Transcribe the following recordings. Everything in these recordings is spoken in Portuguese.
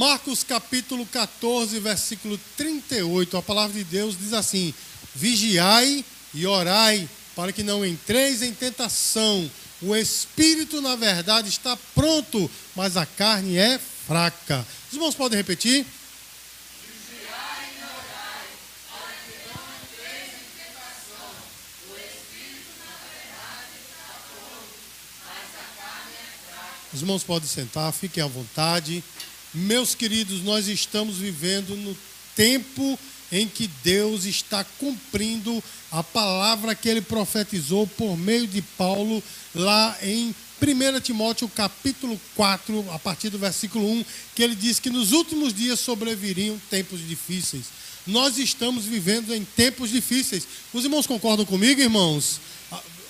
Marcos capítulo 14, versículo 38. A palavra de Deus diz assim: Vigiai e orai, para que não entreis em tentação. O espírito, na verdade, está pronto, mas a carne é fraca. Os irmãos podem repetir? Os irmãos podem sentar, fiquem à vontade. Meus queridos, nós estamos vivendo no tempo em que Deus está cumprindo a palavra que ele profetizou por meio de Paulo lá em 1 Timóteo capítulo 4, a partir do versículo 1, que ele diz que nos últimos dias sobreviriam tempos difíceis. Nós estamos vivendo em tempos difíceis. Os irmãos concordam comigo, irmãos?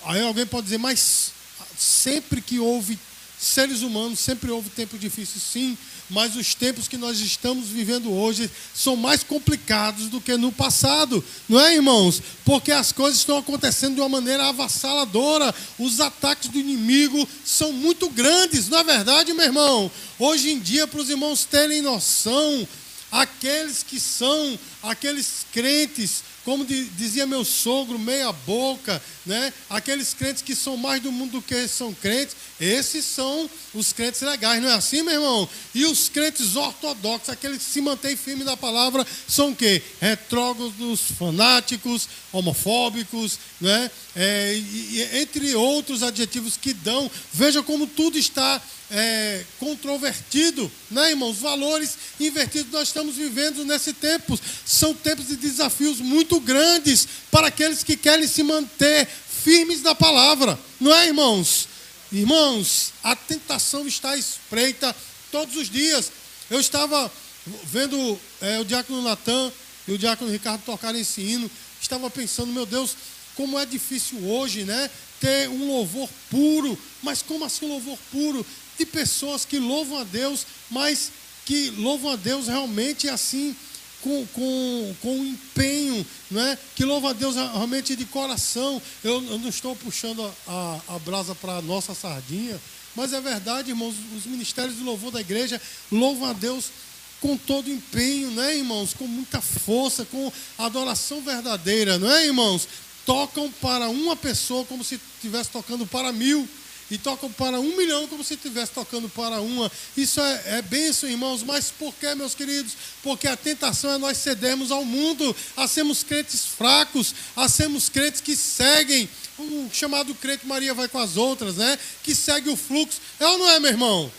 Aí alguém pode dizer, mas sempre que houve seres humanos, sempre houve tempos difíceis, sim, mas os tempos que nós estamos vivendo hoje são mais complicados do que no passado, não é, irmãos? Porque as coisas estão acontecendo de uma maneira avassaladora, os ataques do inimigo são muito grandes, não é verdade, meu irmão? Hoje em dia, para os irmãos terem noção, aqueles que são aqueles crentes como dizia meu sogro, meia boca, né? aqueles crentes que são mais do mundo do que são crentes, esses são os crentes legais, não é assim, meu irmão? E os crentes ortodoxos, aqueles que se mantêm firmes na palavra, são o quê? Retrógrados, fanáticos, homofóbicos, né? É, e, entre outros adjetivos que dão. Veja como tudo está é, controvertido, né, irmãos? Valores invertidos. Nós estamos vivendo nesse tempo. São tempos de desafios muito grandes para aqueles que querem se manter firmes na palavra, não é, irmãos? Irmãos, a tentação está espreita todos os dias. Eu estava vendo é, o diácono Natan e o diácono Ricardo tocarem esse hino, estava pensando, meu Deus, como é difícil hoje, né? Ter um louvor puro, mas como assim louvor puro? De pessoas que louvam a Deus, mas que louvam a Deus realmente assim, com, com, com empenho, né? que louva a Deus realmente de coração. Eu, eu não estou puxando a, a, a brasa para a nossa sardinha, mas é verdade, irmãos, os ministérios de louvor da igreja louvam a Deus com todo empenho, né, irmãos? Com muita força, com adoração verdadeira, não é, irmãos? Tocam para uma pessoa como se estivesse tocando para mil e tocam para um milhão como se estivesse tocando para uma. Isso é, é bênção, irmãos. Mas por que, meus queridos? Porque a tentação é nós cedermos ao mundo, a sermos crentes fracos, a sermos crentes que seguem um chamado crente Maria vai com as outras, né? Que segue o fluxo. É ou não é, meu irmão?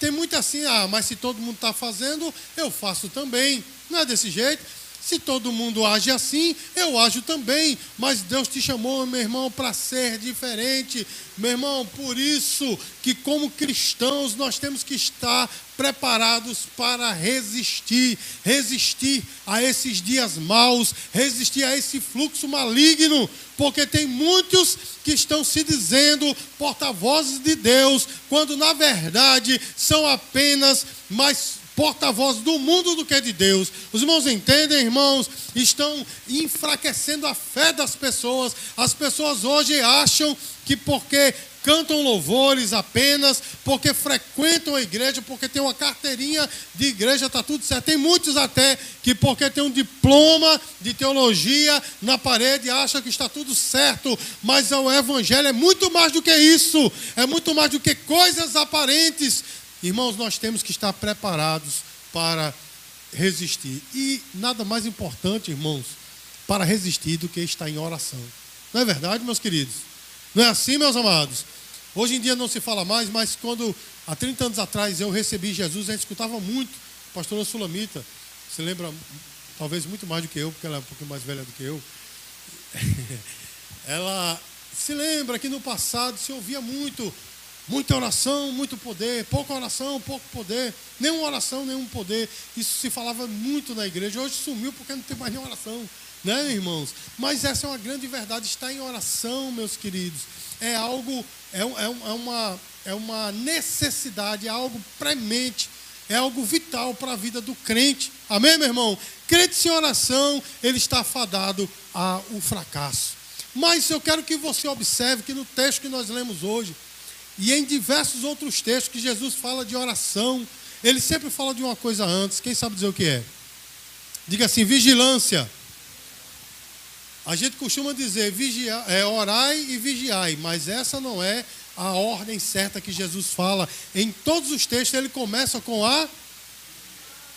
Tem muito assim, ah, mas se todo mundo está fazendo, eu faço também. Não é desse jeito? Se todo mundo age assim, eu ajo também. Mas Deus te chamou, meu irmão, para ser diferente. Meu irmão, por isso que, como cristãos, nós temos que estar preparados para resistir resistir a esses dias maus, resistir a esse fluxo maligno, porque tem muitos que estão se dizendo porta-vozes de Deus, quando na verdade são apenas mais porta-voz do mundo do que de Deus. Os irmãos entendem, irmãos? Estão enfraquecendo a fé das pessoas. As pessoas hoje acham que porque cantam louvores apenas, porque frequentam a igreja, porque tem uma carteirinha de igreja, está tudo certo. Tem muitos até que, porque tem um diploma de teologia na parede, acham que está tudo certo, mas o evangelho é muito mais do que isso, é muito mais do que coisas aparentes. Irmãos, nós temos que estar preparados para resistir. E nada mais importante, irmãos, para resistir do que estar em oração. Não é verdade, meus queridos? Não é assim, meus amados? Hoje em dia não se fala mais, mas quando há 30 anos atrás eu recebi Jesus, a gente escutava muito a pastora Sulamita. Se lembra, talvez muito mais do que eu, porque ela é um pouquinho mais velha do que eu. ela se lembra que no passado se ouvia muito Muita oração, muito poder, pouca oração, pouco poder, nenhuma oração, nenhum poder. Isso se falava muito na igreja. Hoje sumiu porque não tem mais nenhuma oração, né, irmãos? Mas essa é uma grande verdade. Estar em oração, meus queridos, é algo, é, é, é uma, é uma necessidade, é algo premente, é algo vital para a vida do crente. Amém, meu irmão? Crente sem oração, ele está fadado ao fracasso. Mas eu quero que você observe que no texto que nós lemos hoje, e em diversos outros textos que Jesus fala de oração, ele sempre fala de uma coisa antes. Quem sabe dizer o que é? Diga assim: vigilância. A gente costuma dizer é, orai e vigiai, mas essa não é a ordem certa que Jesus fala. Em todos os textos ele começa com a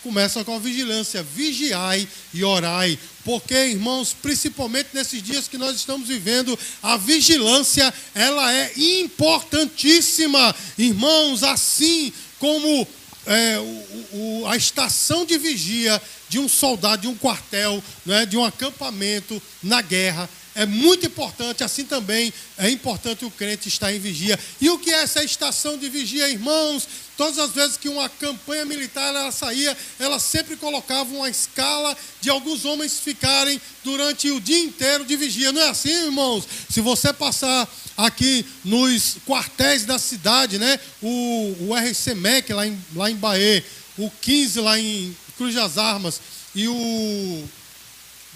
começa com a vigilância, vigiai e orai, porque irmãos, principalmente nesses dias que nós estamos vivendo, a vigilância ela é importantíssima, irmãos, assim como é, o, o, a estação de vigia de um soldado, de um quartel, né, de um acampamento na guerra, é muito importante, assim também é importante o crente estar em vigia. E o que é essa estação de vigia, irmãos? Todas as vezes que uma campanha militar ela saía, ela sempre colocava uma escala de alguns homens ficarem durante o dia inteiro de vigia. Não é assim, irmãos? Se você passar aqui nos quartéis da cidade, né? O, o RCMEC lá em, lá em Bahia, o 15 lá em Cruz das Armas e o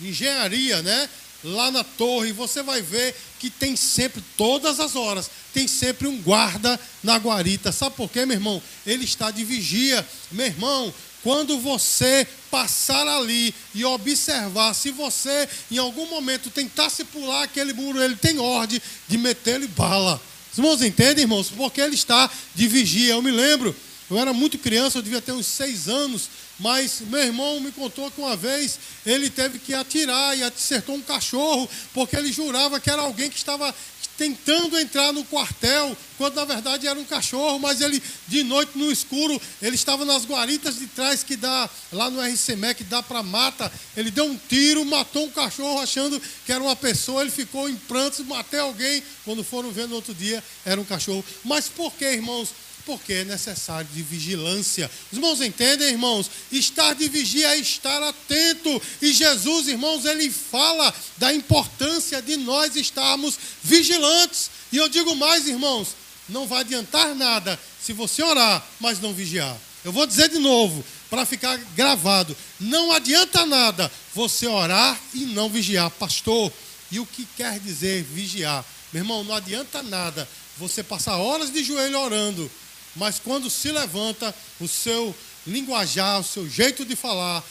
Engenharia, né? Lá na torre, você vai ver que tem sempre, todas as horas, tem sempre um guarda na guarita. Sabe por quê, meu irmão? Ele está de vigia. Meu irmão, quando você passar ali e observar, se você em algum momento tentasse pular aquele muro, ele tem ordem de meter-lhe bala. Os irmãos entendem, irmãos? Porque ele está de vigia. Eu me lembro, eu era muito criança, eu devia ter uns seis anos. Mas meu irmão me contou que uma vez ele teve que atirar e acertou um cachorro, porque ele jurava que era alguém que estava tentando entrar no quartel, quando na verdade era um cachorro, mas ele, de noite no escuro, ele estava nas guaritas de trás que dá, lá no RCME, que dá para mata. Ele deu um tiro, matou um cachorro achando que era uma pessoa, ele ficou em prantos, matei alguém. Quando foram ver no outro dia, era um cachorro. Mas por que, irmãos? Porque é necessário de vigilância. Os irmãos entendem, irmãos? Estar de vigia é estar atento. E Jesus, irmãos, ele fala da importância de nós estarmos vigilantes. E eu digo mais, irmãos, não vai adiantar nada se você orar, mas não vigiar. Eu vou dizer de novo, para ficar gravado: não adianta nada você orar e não vigiar, pastor. E o que quer dizer vigiar? Meu irmão, não adianta nada você passar horas de joelho orando mas quando se levanta, o seu linguajar, o seu jeito de falar,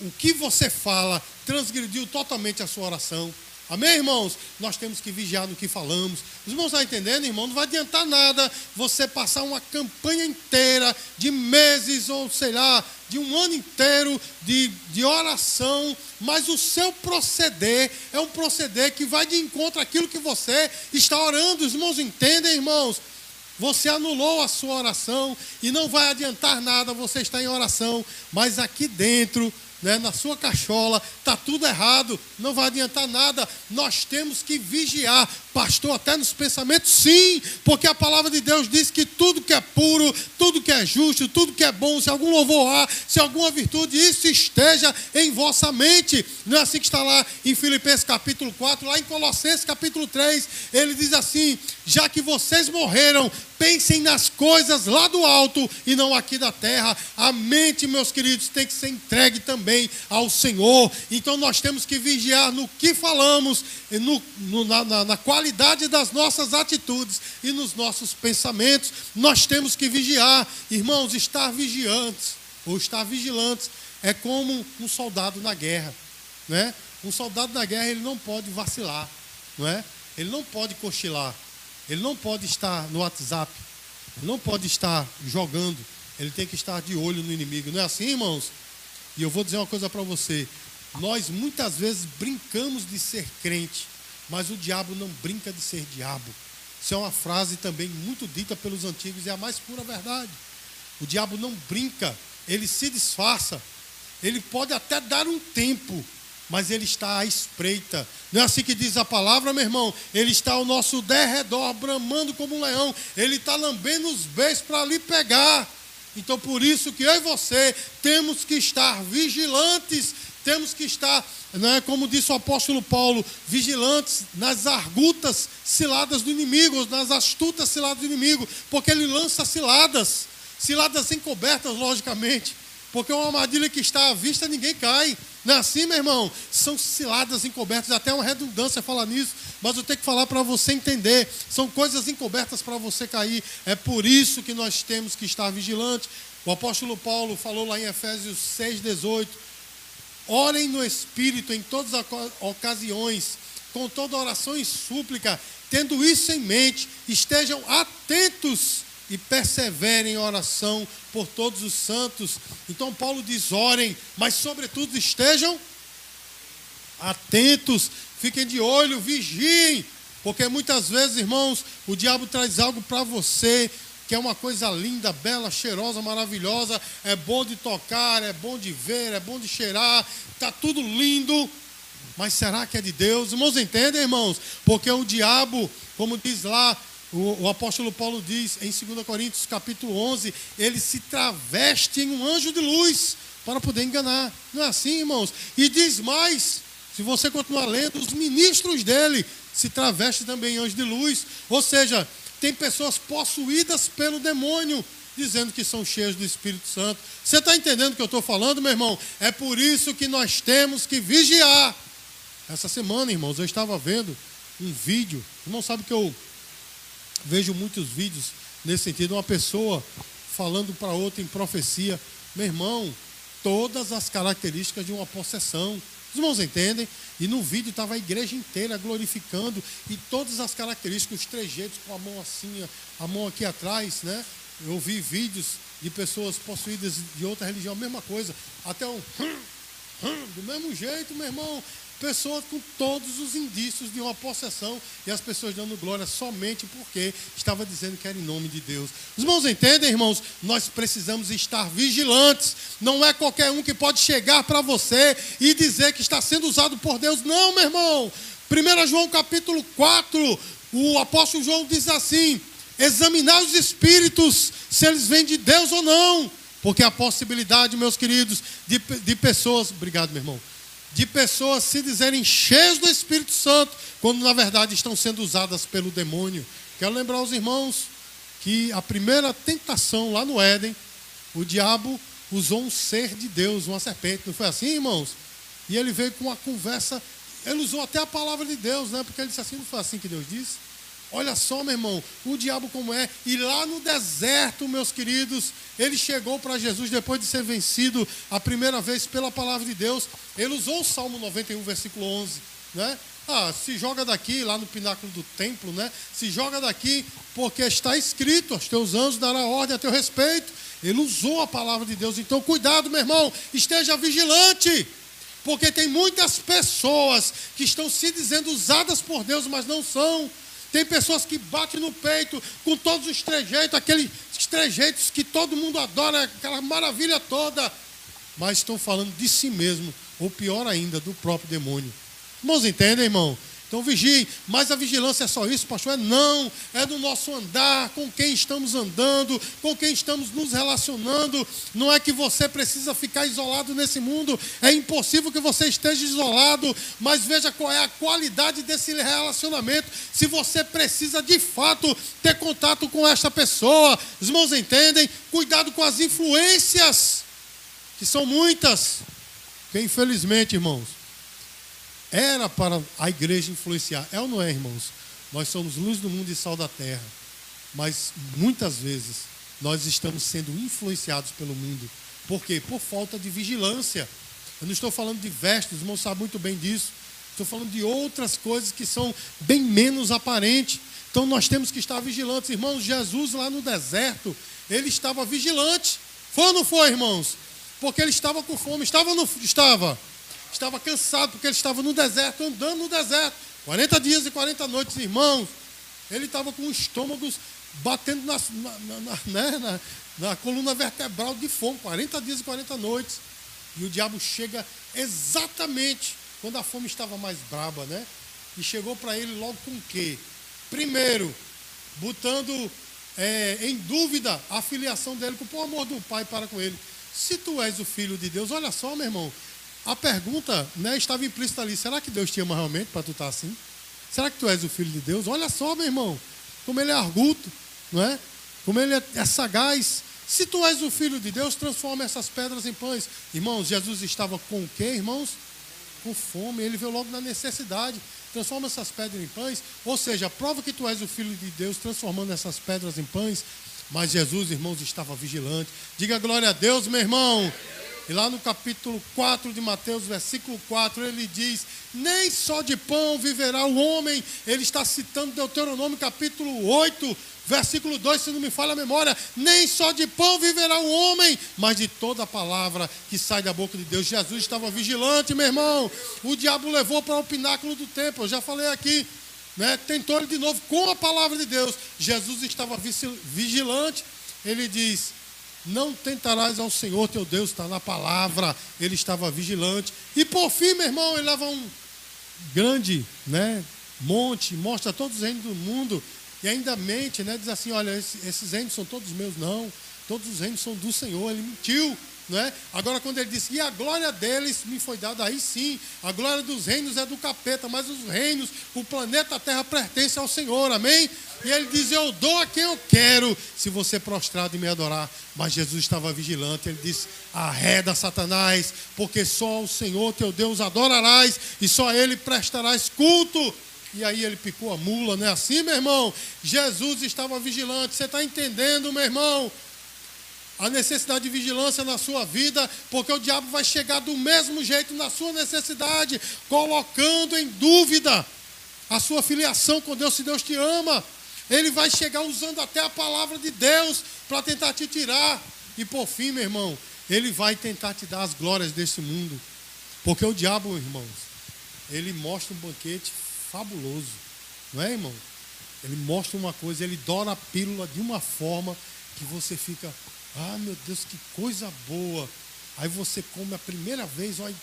o que você fala, transgrediu totalmente a sua oração. Amém, irmãos? Nós temos que vigiar no que falamos. Os irmãos estão entendendo, irmão? Não vai adiantar nada você passar uma campanha inteira de meses ou sei lá, de um ano inteiro de, de oração, mas o seu proceder é um proceder que vai de encontro àquilo que você está orando. Os irmãos entendem, irmãos? Você anulou a sua oração e não vai adiantar nada você estar em oração, mas aqui dentro né, na sua cachola, está tudo errado, não vai adiantar nada. Nós temos que vigiar, pastor, até nos pensamentos, sim, porque a palavra de Deus diz que tudo que é puro, tudo que é justo, tudo que é bom, se algum louvor há, se alguma virtude, isso esteja em vossa mente. Não é assim que está lá em Filipenses capítulo 4, lá em Colossenses capítulo 3, ele diz assim: já que vocês morreram, pensem nas coisas lá do alto e não aqui da terra. A mente, meus queridos, tem que ser entregue também ao Senhor. Então nós temos que vigiar no que falamos, no, no, na, na qualidade das nossas atitudes e nos nossos pensamentos. Nós temos que vigiar, irmãos, estar vigiantes ou estar vigilantes é como um soldado na guerra, né? Um soldado na guerra ele não pode vacilar, não é? Ele não pode cochilar. Ele não pode estar no WhatsApp, não pode estar jogando, ele tem que estar de olho no inimigo. Não é assim, irmãos? E eu vou dizer uma coisa para você: nós muitas vezes brincamos de ser crente, mas o diabo não brinca de ser diabo. Isso é uma frase também muito dita pelos antigos e é a mais pura verdade. O diabo não brinca, ele se disfarça. Ele pode até dar um tempo, mas ele está à espreita. Não é assim que diz a palavra, meu irmão? Ele está ao nosso derredor, bramando como um leão. Ele está lambendo os beijos para lhe pegar. Então, por isso que eu e você temos que estar vigilantes, temos que estar, né, como disse o apóstolo Paulo, vigilantes nas argutas ciladas do inimigo, nas astutas ciladas do inimigo, porque ele lança ciladas, ciladas encobertas, logicamente. Porque uma armadilha que está à vista, ninguém cai. Não é assim, meu irmão? São ciladas encobertas, até uma redundância falar nisso, mas eu tenho que falar para você entender. São coisas encobertas para você cair. É por isso que nós temos que estar vigilantes. O apóstolo Paulo falou lá em Efésios 6,18: Orem no Espírito em todas as ocasiões, com toda oração e súplica, tendo isso em mente, estejam atentos e perseverem em oração por todos os santos. Então Paulo diz: orem, mas sobretudo estejam atentos, fiquem de olho, vigiem, porque muitas vezes, irmãos, o diabo traz algo para você que é uma coisa linda, bela, cheirosa, maravilhosa, é bom de tocar, é bom de ver, é bom de cheirar, está tudo lindo, mas será que é de Deus? Irmãos, entendem, irmãos? Porque o diabo, como diz lá, o, o, apóstolo Paulo diz em 2 Coríntios capítulo 11, ele se traveste em um anjo de luz para poder enganar. Não é assim, irmãos? E diz mais, se você continuar lendo, os ministros dele se travestem também em anjo de luz. Ou seja, tem pessoas possuídas pelo demônio, dizendo que são cheias do Espírito Santo. Você está entendendo o que eu estou falando, meu irmão? É por isso que nós temos que vigiar. Essa semana, irmãos, eu estava vendo um vídeo. Irmão, sabe que eu vejo muitos vídeos nesse sentido. Uma pessoa falando para outra em profecia. Meu irmão, todas as características de uma possessão. Os irmãos entendem? E no vídeo estava a igreja inteira glorificando e todas as características, os trejeitos com a mão assim, a mão aqui atrás, né? Eu vi vídeos de pessoas possuídas de outra religião, a mesma coisa. Até um hum, hum, do mesmo jeito, meu irmão. Pessoas com todos os indícios de uma possessão e as pessoas dando glória somente porque estava dizendo que era em nome de Deus. Os irmãos entendem, irmãos? Nós precisamos estar vigilantes. Não é qualquer um que pode chegar para você e dizer que está sendo usado por Deus. Não, meu irmão. 1 João capítulo 4, o apóstolo João diz assim: examinar os espíritos, se eles vêm de Deus ou não. Porque a possibilidade, meus queridos, de, de pessoas. Obrigado, meu irmão de pessoas se dizerem cheias do Espírito Santo, quando na verdade estão sendo usadas pelo demônio. Quero lembrar os irmãos que a primeira tentação lá no Éden, o diabo usou um ser de Deus, uma serpente. Não foi assim, irmãos? E ele veio com uma conversa, ele usou até a palavra de Deus, né? Porque ele disse assim, não foi assim que Deus disse? Olha só, meu irmão, o diabo como é. E lá no deserto, meus queridos, ele chegou para Jesus depois de ser vencido a primeira vez pela palavra de Deus. Ele usou o Salmo 91, versículo 11, né? Ah, se joga daqui, lá no pináculo do templo, né? Se joga daqui, porque está escrito: aos teus anjos dará ordem a teu respeito. Ele usou a palavra de Deus. Então, cuidado, meu irmão, esteja vigilante. Porque tem muitas pessoas que estão se dizendo usadas por Deus, mas não são. Tem pessoas que batem no peito com todos os trejeitos, aqueles trejeitos que todo mundo adora, aquela maravilha toda, mas estão falando de si mesmo, ou pior ainda, do próprio demônio. Irmãos, entendem, irmão? Então vigiem, mas a vigilância é só isso, pastor? É não, é do nosso andar, com quem estamos andando, com quem estamos nos relacionando. Não é que você precisa ficar isolado nesse mundo, é impossível que você esteja isolado, mas veja qual é a qualidade desse relacionamento. Se você precisa de fato ter contato com esta pessoa, os irmãos entendem? Cuidado com as influências, que são muitas, que infelizmente, irmãos, era para a igreja influenciar. É ou não é, irmãos? Nós somos luz do mundo e sal da terra. Mas muitas vezes nós estamos sendo influenciados pelo mundo. Por quê? Por falta de vigilância. Eu não estou falando de vestes, os irmãos sabem muito bem disso. Estou falando de outras coisas que são bem menos aparentes. Então nós temos que estar vigilantes. Irmãos, Jesus lá no deserto, ele estava vigilante. Foi ou não foi, irmãos? Porque ele estava com fome. Estava ou não estava? Estava cansado, porque ele estava no deserto, andando no deserto. 40 dias e 40 noites, irmãos. Ele estava com o estômago batendo na, na, na, né, na, na coluna vertebral de fome, 40 dias e 40 noites. E o diabo chega exatamente quando a fome estava mais braba, né? E chegou para ele logo com o quê? Primeiro, botando é, em dúvida a filiação dele, com o amor do pai para com ele. Se tu és o filho de Deus, olha só, meu irmão, a pergunta né, estava implícita ali: será que Deus te ama realmente para tu estar tá assim? Será que tu és o filho de Deus? Olha só, meu irmão, como ele é arguto, não é? Como ele é, é sagaz. Se tu és o filho de Deus, transforma essas pedras em pães. Irmãos, Jesus estava com o quê, irmãos? Com fome. Ele veio logo na necessidade. Transforma essas pedras em pães. Ou seja, prova que tu és o filho de Deus, transformando essas pedras em pães. Mas Jesus, irmãos, estava vigilante. Diga glória a Deus, meu irmão. E lá no capítulo 4 de Mateus, versículo 4, ele diz: Nem só de pão viverá o homem. Ele está citando Deuteronômio capítulo 8, versículo 2, se não me falha a memória: Nem só de pão viverá o homem, mas de toda a palavra que sai da boca de Deus. Jesus estava vigilante, meu irmão. O diabo levou para o pináculo do templo, eu já falei aqui. Né? Tentou ele de novo com a palavra de Deus. Jesus estava vigilante. Ele diz: Não tentarás ao Senhor teu Deus, está na palavra. Ele estava vigilante. E por fim, meu irmão, ele leva um grande né, monte, mostra todos os reinos do mundo. E ainda mente, né, diz assim: Olha, esses reinos são todos meus. Não, todos os reinos são do Senhor. Ele mentiu. É? Agora, quando ele disse, e a glória deles me foi dada, aí sim, a glória dos reinos é do capeta, mas os reinos, o planeta Terra pertence ao Senhor, amém? E ele diz: Eu dou a quem eu quero, se você prostrado e me adorar. Mas Jesus estava vigilante, ele disse: Arreda Satanás, porque só o Senhor teu Deus adorarás, e só a Ele prestarás culto. E aí ele picou a mula, não é assim, meu irmão? Jesus estava vigilante, você está entendendo, meu irmão? A necessidade de vigilância na sua vida, porque o diabo vai chegar do mesmo jeito na sua necessidade, colocando em dúvida a sua filiação com Deus, se Deus te ama. Ele vai chegar usando até a palavra de Deus para tentar te tirar. E por fim, meu irmão, ele vai tentar te dar as glórias desse mundo. Porque o diabo, irmãos, ele mostra um banquete fabuloso. Não é, irmão? Ele mostra uma coisa, ele dora a pílula de uma forma que você fica, ah, meu Deus, que coisa boa. Aí você come a primeira vez, olha,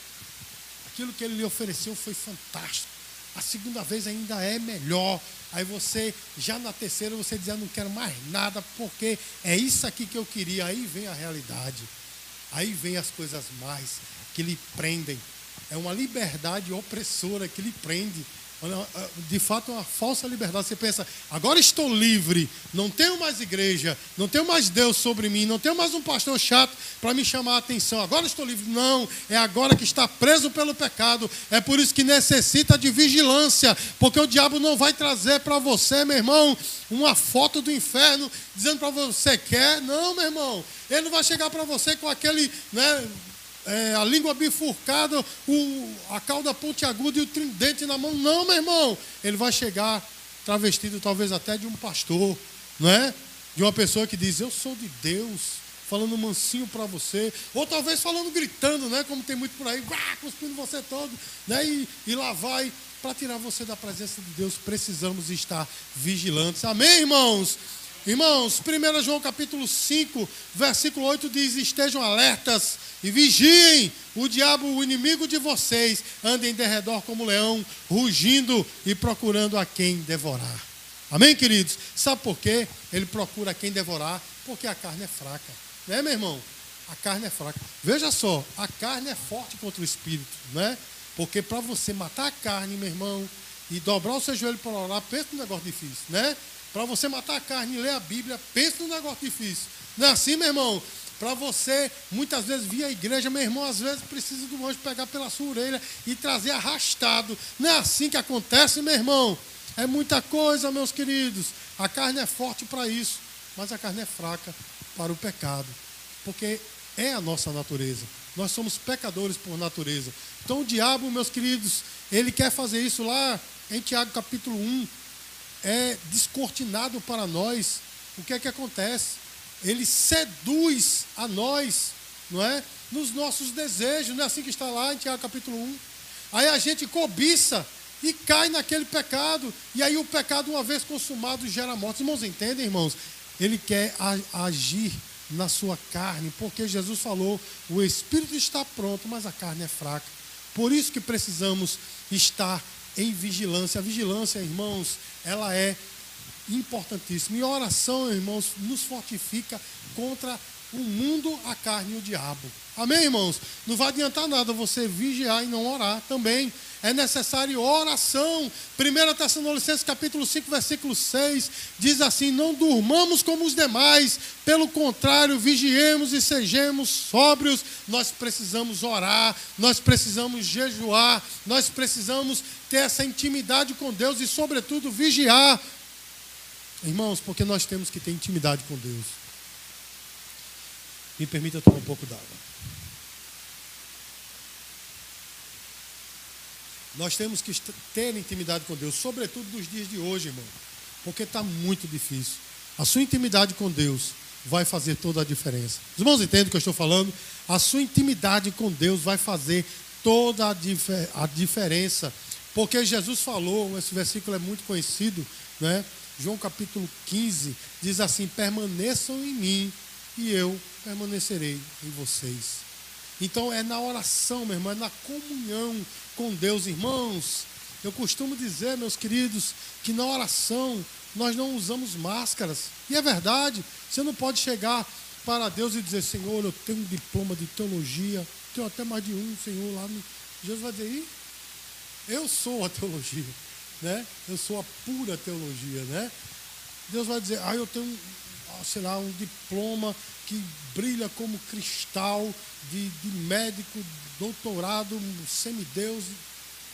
aquilo que ele lhe ofereceu foi fantástico. A segunda vez ainda é melhor. Aí você, já na terceira, você diz, eu não quero mais nada, porque é isso aqui que eu queria. Aí vem a realidade. Aí vem as coisas mais que lhe prendem. É uma liberdade opressora que lhe prende. Ah, de fato, é uma falsa liberdade. Você pensa, agora estou livre, não tenho mais igreja, não tenho mais Deus sobre mim, não tenho mais um pastor chato para me chamar a atenção. Agora estou livre. Não, é agora que está preso pelo pecado. É por isso que necessita de vigilância, porque o diabo não vai trazer para você, meu irmão, uma foto do inferno dizendo para você quer. Não, meu irmão. Ele não vai chegar para você com aquele, né, é, a língua bifurcada, o, a cauda pontiaguda e o tridente na mão. Não, meu irmão. Ele vai chegar travestido talvez até de um pastor, não é? De uma pessoa que diz: Eu sou de Deus, falando mansinho para você, ou talvez falando gritando, né? Como tem muito por aí, cuspindo você todo, né? E, e lá vai para tirar você da presença de Deus. Precisamos estar vigilantes. Amém, irmãos? Irmãos, 1 João capítulo 5, versículo 8 diz: Estejam alertas e vigiem. O diabo, o inimigo de vocês, anda em derredor como leão, rugindo e procurando a quem devorar. Amém, queridos? Sabe por quê? Ele procura quem devorar? Porque a carne é fraca. Né, meu irmão? A carne é fraca. Veja só, a carne é forte contra o espírito, né? Porque para você matar a carne, meu irmão, e dobrar o seu joelho para orar, pensa num negócio difícil, né? Para você matar a carne e ler a Bíblia, pensa num negócio difícil. Não é assim, meu irmão? Para você, muitas vezes, vir à igreja, meu irmão, às vezes precisa do anjo pegar pela sua orelha e trazer arrastado. Não é assim que acontece, meu irmão? É muita coisa, meus queridos. A carne é forte para isso, mas a carne é fraca para o pecado. Porque é a nossa natureza. Nós somos pecadores por natureza. Então o diabo, meus queridos, ele quer fazer isso lá em Tiago capítulo 1, é descortinado para nós, o que é que acontece? Ele seduz a nós, não é? Nos nossos desejos, não é assim que está lá em Tiago capítulo 1. Aí a gente cobiça e cai naquele pecado, e aí o pecado, uma vez consumado, gera morte. Irmãos, entendem, irmãos? Ele quer agir na sua carne, porque Jesus falou: o espírito está pronto, mas a carne é fraca. Por isso que precisamos estar em vigilância. A vigilância, irmãos, ela é importantíssima. E a oração, irmãos, nos fortifica contra o mundo, a carne e o diabo. Amém, irmãos? Não vai adiantar nada você vigiar e não orar também. É necessário oração. 1 Tessalonicenses capítulo 5, versículo 6, diz assim: Não durmamos como os demais, pelo contrário, vigiemos e sejamos sóbrios. Nós precisamos orar, nós precisamos jejuar, nós precisamos ter essa intimidade com Deus e, sobretudo, vigiar. Irmãos, porque nós temos que ter intimidade com Deus. Me permita tomar um pouco d'água. Nós temos que ter intimidade com Deus, sobretudo nos dias de hoje, irmão, porque está muito difícil. A sua intimidade com Deus vai fazer toda a diferença. Os irmãos entendem o que eu estou falando? A sua intimidade com Deus vai fazer toda a, difer a diferença. Porque Jesus falou, esse versículo é muito conhecido, né? João capítulo 15 diz assim: permaneçam em mim e eu permanecerei em vocês. Então é na oração, meu irmão, é na comunhão com Deus, irmãos. Eu costumo dizer, meus queridos, que na oração nós não usamos máscaras. E é verdade, você não pode chegar para Deus e dizer, Senhor, eu tenho um diploma de teologia, tenho até mais de um, Senhor, lá no. Jesus vai dizer, eu sou a teologia, né? Eu sou a pura teologia, né? Deus vai dizer, ah, eu tenho, sei lá, um diploma que brilha como cristal de, de médico, doutorado, semideus.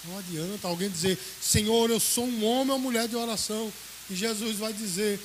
Não adianta alguém dizer, Senhor, eu sou um homem ou mulher de oração. E Jesus vai dizer,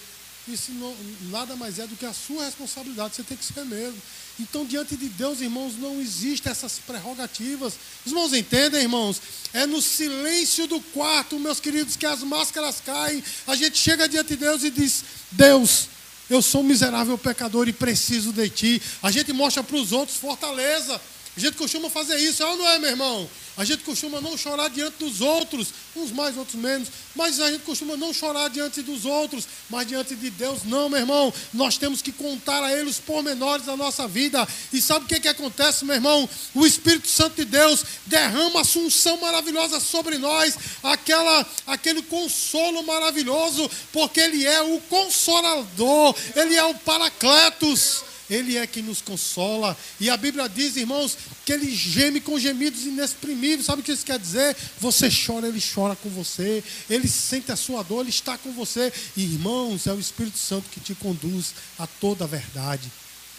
isso não, nada mais é do que a sua responsabilidade, você tem que ser mesmo. Então, diante de Deus, irmãos, não existem essas prerrogativas. Os irmãos entendem, irmãos? É no silêncio do quarto, meus queridos, que as máscaras caem. A gente chega diante de Deus e diz: Deus, eu sou um miserável pecador e preciso de ti. A gente mostra para os outros fortaleza. A gente costuma fazer isso, ou não é, meu irmão? A gente costuma não chorar diante dos outros, uns mais, outros menos, mas a gente costuma não chorar diante dos outros, mas diante de Deus, não, meu irmão. Nós temos que contar a Ele os pormenores da nossa vida. E sabe o que, que acontece, meu irmão? O Espírito Santo de Deus derrama a assunção maravilhosa sobre nós, aquela, aquele consolo maravilhoso, porque Ele é o consolador, Ele é o Paracletos. Ele é quem nos consola. E a Bíblia diz, irmãos, que ele geme com gemidos inexprimíveis. Sabe o que isso quer dizer? Você chora, ele chora com você. Ele sente a sua dor, ele está com você. E, irmãos, é o Espírito Santo que te conduz a toda a verdade.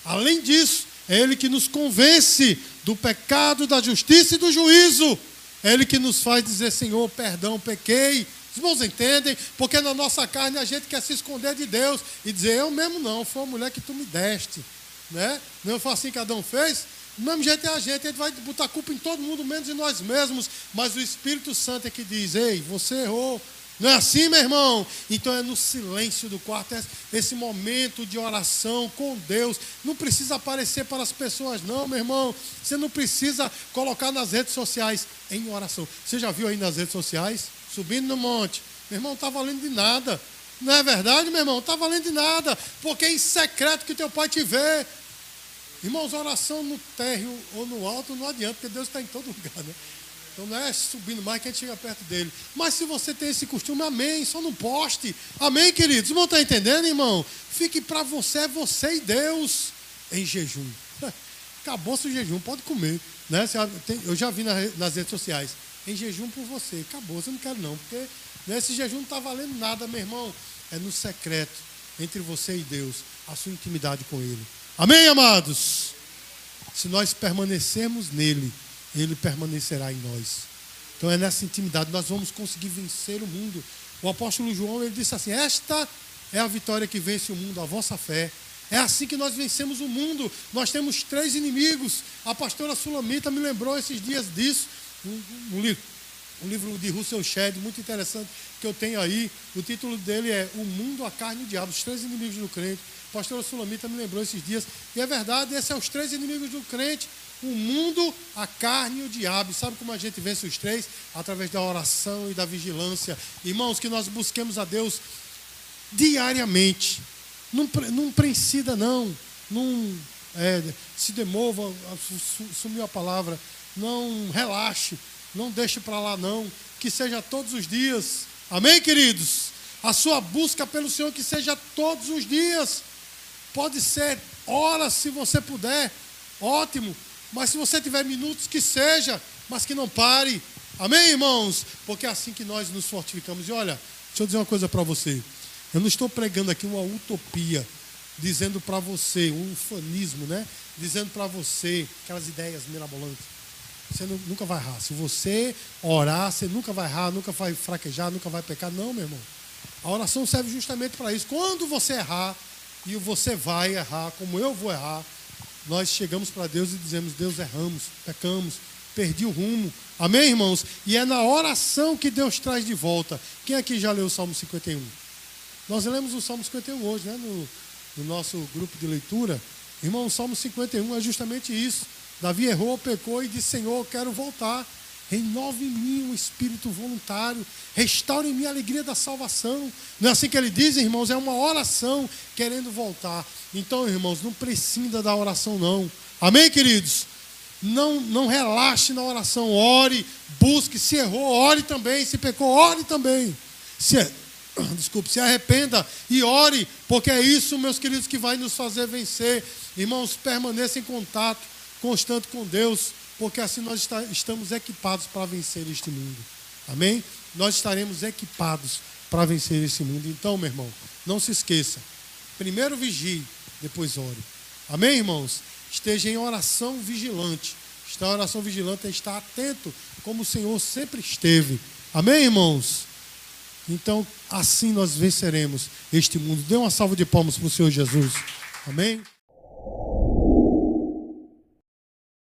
Além disso, é ele que nos convence do pecado, da justiça e do juízo. É ele que nos faz dizer, Senhor, perdão, pequei. Os irmãos entendem? Porque na nossa carne a gente quer se esconder de Deus e dizer, eu mesmo não, foi a mulher que tu me deste. Né? Não foi assim que Adão fez? Do mesmo jeito é a gente, ele vai botar culpa em todo mundo, menos em nós mesmos. Mas o Espírito Santo é que diz: Ei, você errou. Não é assim, meu irmão? Então é no silêncio do quarto, é esse momento de oração com Deus. Não precisa aparecer para as pessoas, não, meu irmão. Você não precisa colocar nas redes sociais em oração. Você já viu aí nas redes sociais? Subindo no monte. Meu irmão, não está valendo de nada. Não é verdade, meu irmão? Não está valendo de nada. Porque é em secreto que teu pai te vê. Irmãos, oração no térreo ou no alto não adianta, porque Deus está em todo lugar, né? Então não é subindo mais que a gente chega perto dele. Mas se você tem esse costume, amém. Só não poste. Amém, queridos? Irmão, está entendendo, irmão? Fique para você, é você e Deus em jejum. Acabou-se o jejum, pode comer. Né? Eu já vi nas redes sociais. Em jejum por você. Acabou, você não quer não. Porque né, esse jejum não está valendo nada, meu irmão. É no secreto, entre você e Deus, a sua intimidade com Ele. Amém, amados? Se nós permanecermos nele, ele permanecerá em nós. Então é nessa intimidade nós vamos conseguir vencer o mundo. O apóstolo João ele disse assim: Esta é a vitória que vence o mundo, a vossa fé. É assim que nós vencemos o mundo. Nós temos três inimigos. A pastora Sulamita me lembrou esses dias disso. Um, livro, um livro de Russell Shedd, muito interessante, que eu tenho aí. O título dele é O Mundo, a Carne e o Diabo, os três inimigos do crente. A pastora Sulamita me lembrou esses dias. E é verdade, esses são os três inimigos do crente: o mundo, a carne e o diabo. Sabe como a gente vence os três? Através da oração e da vigilância. Irmãos, que nós busquemos a Deus diariamente. Não, não precisa, não. Não é, se demova, sumiu a palavra. Não relaxe. Não deixe para lá, não. Que seja todos os dias. Amém, queridos? A sua busca pelo Senhor que seja todos os dias. Pode ser horas, se você puder, ótimo. Mas se você tiver minutos, que seja, mas que não pare. Amém, irmãos? Porque é assim que nós nos fortificamos. E olha, deixa eu dizer uma coisa para você. Eu não estou pregando aqui uma utopia, dizendo para você, um ufanismo, né? Dizendo para você aquelas ideias mirabolantes. Você nunca vai errar. Se você orar, você nunca vai errar, nunca vai fraquejar, nunca vai pecar. Não, meu irmão. A oração serve justamente para isso. Quando você errar, e você vai errar, como eu vou errar, nós chegamos para Deus e dizemos: Deus, erramos, pecamos, perdi o rumo. Amém, irmãos? E é na oração que Deus traz de volta. Quem aqui já leu o Salmo 51? Nós lemos o Salmo 51 hoje, né? No, no nosso grupo de leitura. Irmão, o Salmo 51 é justamente isso. Davi errou, pecou e disse: Senhor, quero voltar. Renove em mim um espírito voluntário. Restaure em mim a alegria da salvação. Não é assim que ele diz, irmãos? É uma oração querendo voltar. Então, irmãos, não precisa da oração, não. Amém, queridos? Não, não relaxe na oração. Ore, busque. Se errou, ore também. Se pecou, ore também. Se, desculpe, se arrependa e ore, porque é isso, meus queridos, que vai nos fazer vencer. Irmãos, permaneça em contato constante com Deus porque assim nós está, estamos equipados para vencer este mundo. Amém? Nós estaremos equipados para vencer este mundo. Então, meu irmão, não se esqueça. Primeiro vigie, depois ore. Amém, irmãos? Esteja em oração vigilante. Estar em oração vigilante é estar atento, como o Senhor sempre esteve. Amém, irmãos? Então, assim nós venceremos este mundo. Dê uma salva de palmas para o Senhor Jesus. Amém?